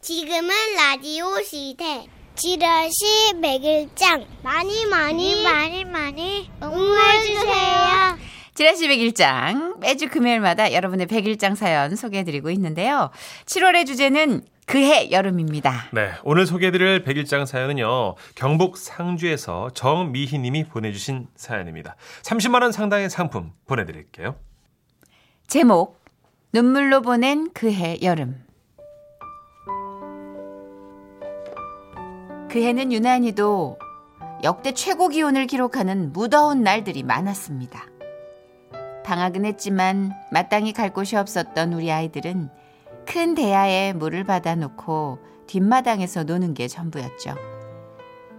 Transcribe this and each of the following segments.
지금은 라디오 시대. 지라시 백일장 많이 많이 많이 많이 응원해 주세요. 지라시 백일장 매주 금요일마다 여러분의 백일장 사연 소개해드리고 있는데요. 7월의 주제는 그해 여름입니다. 네, 오늘 소개해드릴 백일장 사연은요. 경북 상주에서 정미희 님이 보내주신 사연입니다. 30만 원 상당의 상품 보내드릴게요. 제목 눈물로 보낸 그해 여름 그해는 유난히도 역대 최고 기온을 기록하는 무더운 날들이 많았습니다. 방학은 했지만 마땅히 갈 곳이 없었던 우리 아이들은 큰 대야에 물을 받아놓고 뒷마당에서 노는 게 전부였죠.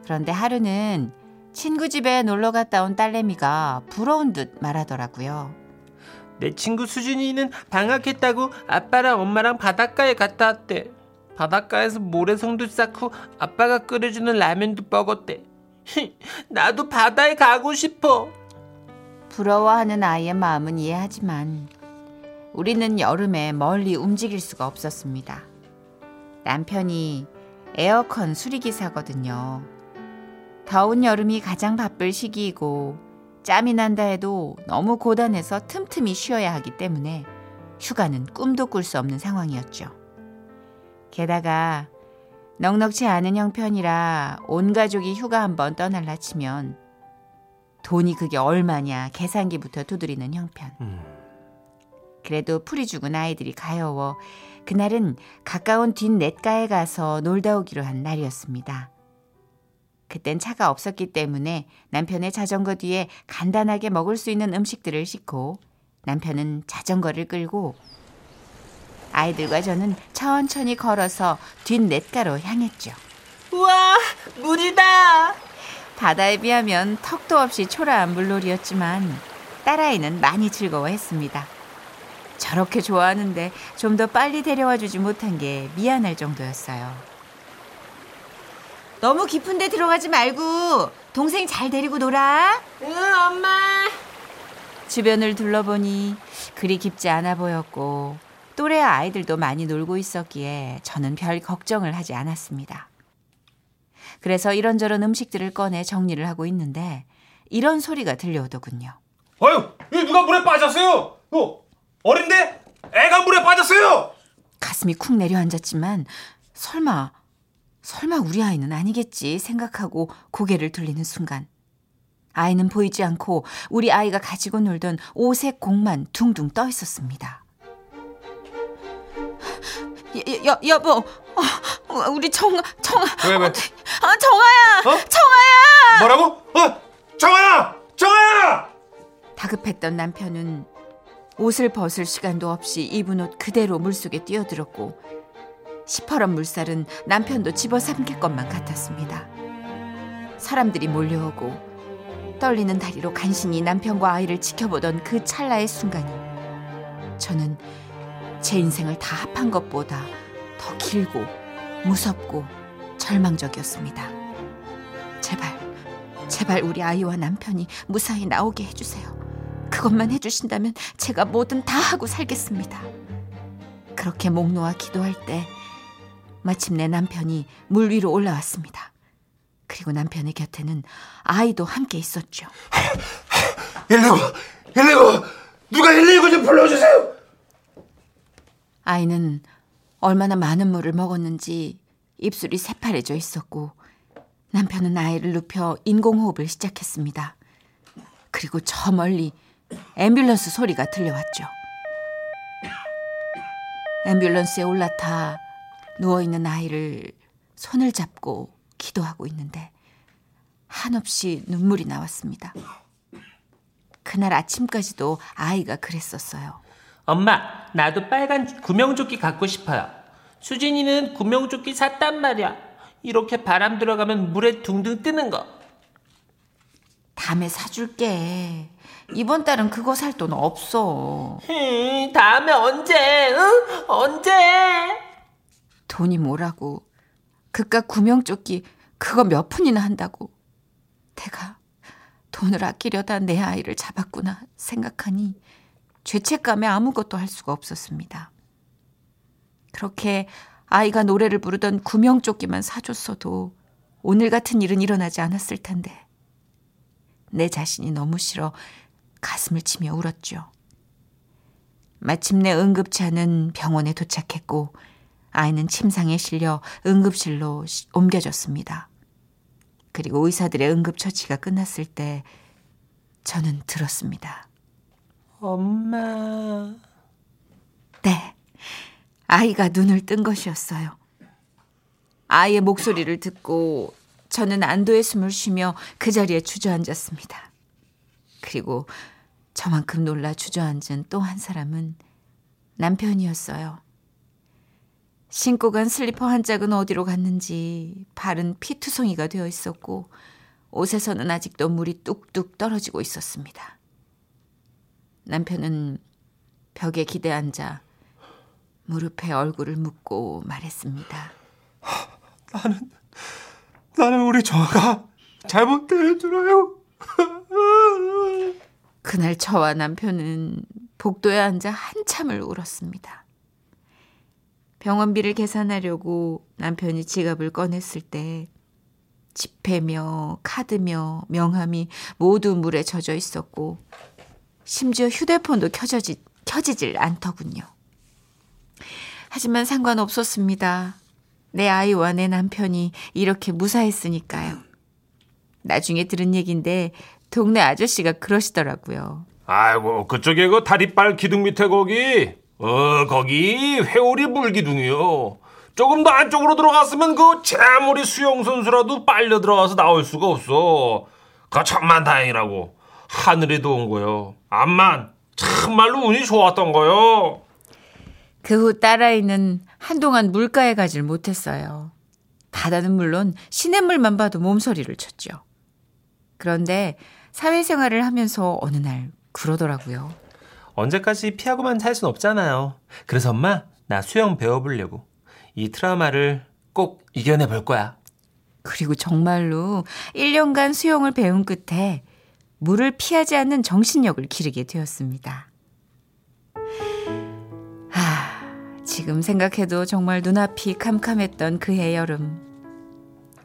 그런데 하루는 친구 집에 놀러 갔다 온 딸내미가 부러운 듯 말하더라고요. 내 친구 수진이는 방학했다고 아빠랑 엄마랑 바닷가에 갔다 왔대. 바닷가에서 모래성도 쌓고 아빠가 끓여주는 라면도 먹었대. 나도 바다에 가고 싶어. 부러워하는 아이의 마음은 이해하지만 우리는 여름에 멀리 움직일 수가 없었습니다. 남편이 에어컨 수리기사거든요. 더운 여름이 가장 바쁠 시기이고 짬이 난다 해도 너무 고단해서 틈틈이 쉬어야 하기 때문에 휴가는 꿈도 꿀 수 없는 상황이었죠. 게다가 넉넉치 않은 형편이라 온 가족이 휴가 한번 떠날라 치면 돈이 그게 얼마냐 계산기부터 두드리는 형편. 음. 그래도 풀이 죽은 아이들이 가여워 그날은 가까운 뒷냇가에 가서 놀다 오기로 한 날이었습니다. 그땐 차가 없었기 때문에 남편의 자전거 뒤에 간단하게 먹을 수 있는 음식들을 싣고 남편은 자전거를 끌고 아이들과 저는 천천히 걸어서 뒷냇가로 향했죠. 우와, 물이다. 바다에 비하면 턱도 없이 초라한 물놀이였지만 딸아이는 많이 즐거워했습니다. 저렇게 좋아하는데 좀 더 빨리 데려와 주지 못한 게 미안할 정도였어요. 너무 깊은 데 들어가지 말고 동생 잘 데리고 놀아. 응, 엄마. 주변을 둘러보니 그리 깊지 않아 보였고 또래 아이들도 많이 놀고 있었기에 저는 별 걱정을 하지 않았습니다. 그래서 이런저런 음식들을 꺼내 정리를 하고 있는데 이런 소리가 들려오더군요. 아유, 이 누가 물에 빠졌어요? 어, 어린데? 애가 물에 빠졌어요! 가슴이 쿵 내려앉았지만 설마 설마 우리 아이는 아니겠지 생각하고 고개를 돌리는 순간 아이는 보이지 않고 우리 아이가 가지고 놀던 오색 공만 둥둥 떠 있었습니다. 여, 여, 여보, 어, 우리 정, 정아, 왜, 왜? 아, 정아야, 어? 정아야! 뭐라고? 어, 정아야! 정아야! 다급했던 남편은 옷을 벗을 시간도 없이 입은 옷 그대로 물속에 뛰어들었고 시퍼런 물살은 남편도 집어삼킬 것만 같았습니다. 사람들이 몰려오고 떨리는 다리로 간신히 남편과 아이를 지켜보던 그 찰나의 순간이 저는 제 인생을 다 합한 것보다 더 길고 무섭고 절망적이었습니다. 제발, 제발 우리 아이와 남편이 무사히 나오게 해주세요. 그것만 해주신다면 제가 뭐든 다 하고 살겠습니다. 그렇게 목 놓아 기도할 때 마침내 남편이 물 위로 올라왔습니다. 그리고 남편의 곁에는 아이도 함께 있었죠. 119! 119! 누가 119 좀 불러주세요! 아이는 얼마나 많은 물을 먹었는지 입술이 새파래져 있었고 남편은 아이를 눕혀 인공호흡을 시작했습니다. 그리고 저 멀리 앰뷸런스 소리가 들려왔죠. 앰뷸런스에 올라타 누워있는 아이를 손을 잡고 기도하고 있는데 한없이 눈물이 나왔습니다. 그날 아침까지도 아이가 그랬었어요. 엄마, 나도 빨간 구명조끼 갖고 싶어요. 수진이는 구명조끼 샀단 말이야. 이렇게 바람 들어가면 물에 둥둥 뜨는 거. 다음에 사줄게. 이번 달은 그거 살 돈 없어. 흠, 다음에 언제? 응? 언제? 돈이 뭐라고. 그깟 구명조끼 그거 몇 푼이나 한다고. 내가 돈을 아끼려다 내 아이를 잡았구나 생각하니 죄책감에 아무것도 할 수가 없었습니다. 그렇게 아이가 노래를 부르던 구명조끼만 사줬어도 오늘 같은 일은 일어나지 않았을 텐데. 내 자신이 너무 싫어 가슴을 치며 울었죠. 마침내 응급차는 병원에 도착했고 아이는 침상에 실려 응급실로 옮겨졌습니다. 그리고 의사들의 응급처치가 끝났을 때 저는 들었습니다. 엄마. 네. 아이가 눈을 뜬 것이었어요. 아이의 목소리를 듣고 저는 안도의 숨을 쉬며 그 자리에 주저앉았습니다. 그리고 저만큼 놀라 주저앉은 또 한 사람은 남편이었어요. 신고 간 슬리퍼 한 짝은 어디로 갔는지 발은 피투성이가 되어 있었고 옷에서는 아직도 물이 뚝뚝 떨어지고 있었습니다. 남편은 벽에 기대 앉아 무릎에 얼굴을 묻고 말했습니다. 나는 나는 우리 정아가 잘못된 줄 알아요. 그날 저와 남편은 복도에 앉아 한참을 울었습니다. 병원비를 계산하려고 남편이 지갑을 꺼냈을 때 지폐며 카드며 명함이 모두 물에 젖어 있었고 심지어 휴대폰도 켜져지, 켜지질 않더군요. 하지만 상관없었습니다. 내 아이와 내 남편이 이렇게 무사했으니까요. 나중에 들은 얘긴데 동네 아저씨가 그러시더라고요. 아이고 그쪽에 그 다리빨 기둥 밑에 거기 어 거기 회오리 물기둥이요. 조금 더 안쪽으로 들어갔으면 그 재물이 수영 선수라도 빨려 들어가서 나올 수가 없어. 그 천만 다행이라고 하늘이 도운 거요. 암만 참말로 운이 좋았던 거요. 그 후 딸아이는 한동안 물가에 가질 못했어요. 바다는 물론 시냇물만 봐도 몸서리를 쳤죠. 그런데 사회생활을 하면서 어느 날 그러더라고요. 언제까지 피하고만 살 순 없잖아요. 그래서 엄마, 나 수영 배워보려고. 이 트라우마를 꼭 이겨내 볼 거야. 그리고 정말로 1년간 수영을 배운 끝에 물을 피하지 않는 정신력을 기르게 되었습니다. 아, 지금 생각해도 정말 눈앞이 캄캄했던 그해 여름.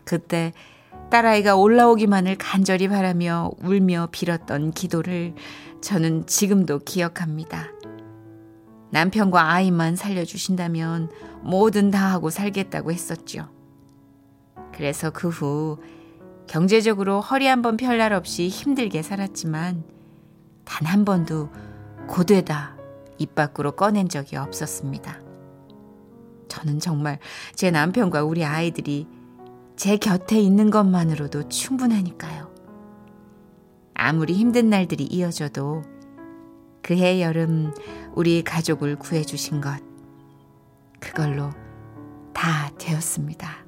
그때 딸아이가 올라오기만을 간절히 바라며 울며 빌었던 기도를 저는 지금도 기억합니다. 남편과 아이만 살려주신다면 뭐든 다 하고 살겠다고 했었죠. 그래서 그 후 경제적으로 허리 한 번 펼 날 없이 힘들게 살았지만 단 한 번도 고되다 입 밖으로 꺼낸 적이 없었습니다. 저는 정말 제 남편과 우리 아이들이 제 곁에 있는 것만으로도 충분하니까요. 아무리 힘든 날들이 이어져도 그해 여름 우리 가족을 구해주신 것, 그걸로 다 되었습니다.